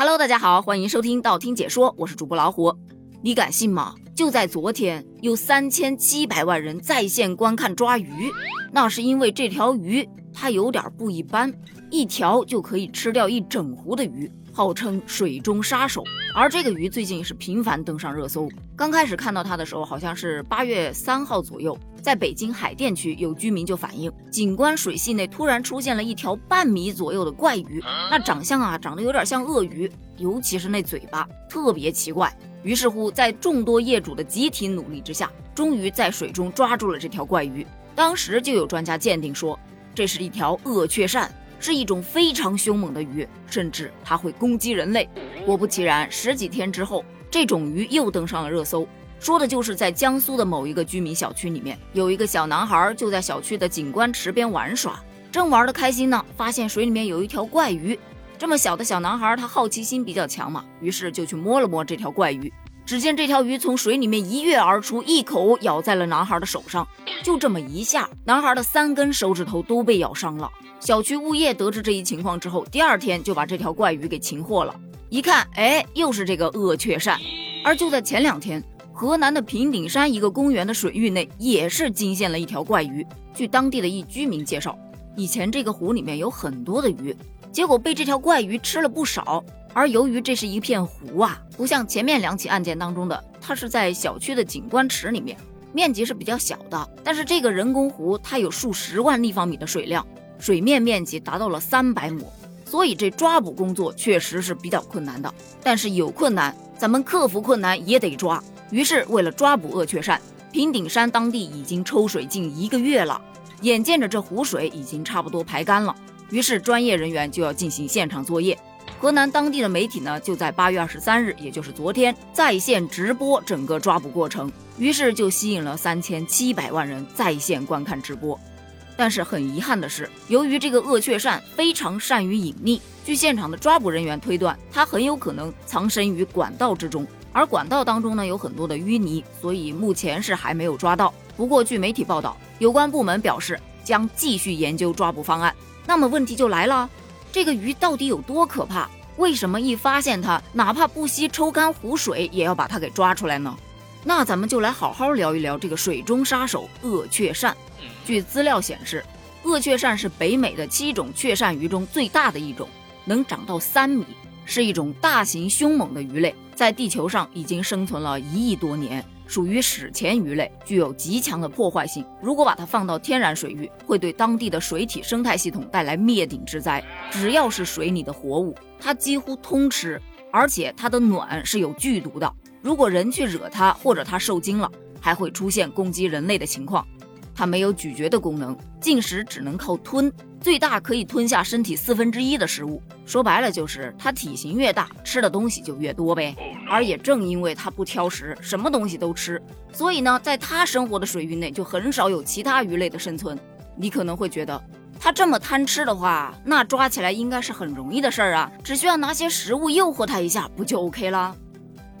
Hello，大家好，欢迎收听道听解说，我是主播老虎。你敢信吗？就在昨天，有三千七百万人在线观看抓鱼，那是因为这条鱼它有点不一般，一条就可以吃掉一整湖的鱼。号称水中杀手，而这个鱼最近是频繁登上热搜。刚开始看到它的时候，好像是八月三号左右，在北京海淀区有居民就反映，景观水系内突然出现了一条半米左右的怪鱼，那长相啊长得有点像鳄鱼，尤其是那嘴巴特别奇怪。于是乎，在众多业主的集体努力之下，终于在水中抓住了这条怪鱼。当时就有专家鉴定说，这是一条鳄雀鳝。是一种非常凶猛的鱼，甚至它会攻击人类。果不其然，十几天之后，这种鱼又登上了热搜，说的就是在江苏的某一个居民小区里面，有一个小男孩就在小区的景观池边玩耍，正玩得开心呢，发现水里面有一条怪鱼。这么小的小男孩，他好奇心比较强嘛，于是就去摸了摸这条怪鱼。只见这条鱼从水里面一跃而出，一口咬在了男孩的手上。就这么一下，男孩的三根手指头都被咬伤了。小区物业得知这一情况之后，第二天就把这条怪鱼给擒获了。一看，哎，又是这个鳄雀鳝。而就在前两天，河南的平顶山一个公园的水域内也是惊现了一条怪鱼。据当地的一居民介绍，以前这个湖里面有很多的鱼，结果被这条怪鱼吃了不少。而由于这是一片湖啊，不像前面两起案件当中的，它是在小区的景观池里面，面积是比较小的。但是这个人工湖它有数十万立方米的水量。水面面积达到了三百亩，所以这抓捕工作确实是比较困难的。但是有困难，咱们克服困难也得抓。于是，为了抓捕鳄雀鳝，平顶山当地已经抽水近一个月了。眼见着这湖水已经差不多排干了，于是专业人员就要进行现场作业。河南当地的媒体呢，就在八月二十三日，也就是昨天，在线直播整个抓捕过程，于是就吸引了三千七百万人在线观看直播。但是很遗憾的是，由于这个鳄雀鳝非常善于隐匿，据现场的抓捕人员推断，它很有可能藏身于管道之中，而管道当中呢有很多的淤泥，所以目前是还没有抓到。不过据媒体报道，有关部门表示将继续研究抓捕方案。那么问题就来了，这个鱼到底有多可怕？为什么一发现它，哪怕不惜抽干湖水也要把它给抓出来呢？那咱们就来好好聊一聊这个水中杀手鳄雀鳝。据资料显示，鳄雀鳝是北美的七种雀鳝鱼中最大的一种，能长到三米，是一种大型凶猛的鱼类，在地球上已经生存了一亿多年，属于史前鱼类，具有极强的破坏性。如果把它放到天然水域，会对当地的水体生态系统带来灭顶之灾。只要是水里的活物，它几乎通吃，而且它的卵是有剧毒的，如果人去惹它，或者它受惊了，还会出现攻击人类的情况。它没有咀嚼的功能，进食只能靠吞，最大可以吞下身体四分之一的食物。说白了就是它体型越大，吃的东西就越多呗。而也正因为它不挑食，什么东西都吃，所以呢，在它生活的水域内就很少有其他鱼类的生存。你可能会觉得，它这么贪吃的话，那抓起来应该是很容易的事儿啊，只需要拿些食物诱惑它一下，不就 OK 了？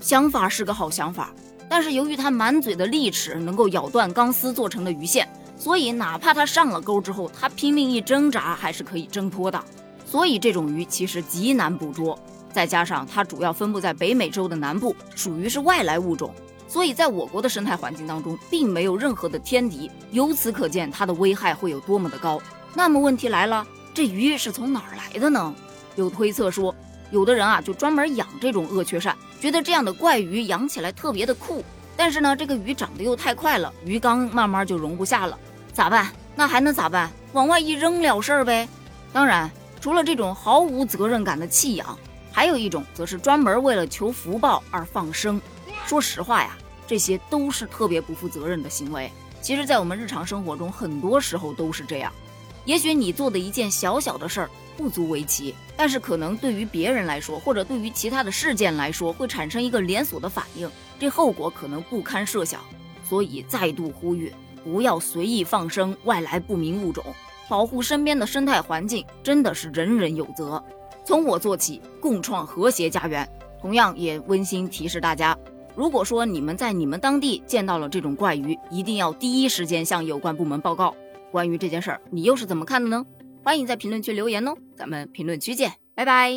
想法是个好想法。但是由于它满嘴的利齿能够咬断钢丝做成的鱼线，所以哪怕它上了钩之后，它拼命一挣扎还是可以挣脱的。所以这种鱼其实极难捕捉，再加上它主要分布在北美洲的南部，属于是外来物种，所以在我国的生态环境当中并没有任何的天敌。由此可见，它的危害会有多么的高。那么问题来了，这鱼是从哪儿来的呢？有推测说。有的人啊，就专门养这种鳄雀鳝，觉得这样的怪鱼养起来特别的酷。但是呢，这个鱼长得又太快了，鱼缸慢慢就容不下了，咋办？那还能咋办？往外一扔了事儿呗。当然，除了这种毫无责任感的弃养，还有一种则是专门为了求福报而放生。说实话呀，这些都是特别不负责任的行为。其实，在我们日常生活中，很多时候都是这样。也许你做的一件小小的事儿不足为奇，但是可能对于别人来说，或者对于其他的事件来说，会产生一个连锁的反应，这后果可能不堪设想。所以再度呼吁，不要随意放生外来不明物种，保护身边的生态环境，真的是人人有责。从我做起，共创和谐家园。同样也温馨提示大家，如果说你们在你们当地见到了这种怪鱼，一定要第一时间向有关部门报告。关于这件事儿，你又是怎么看的呢？欢迎在评论区留言哦，咱们评论区见，拜拜。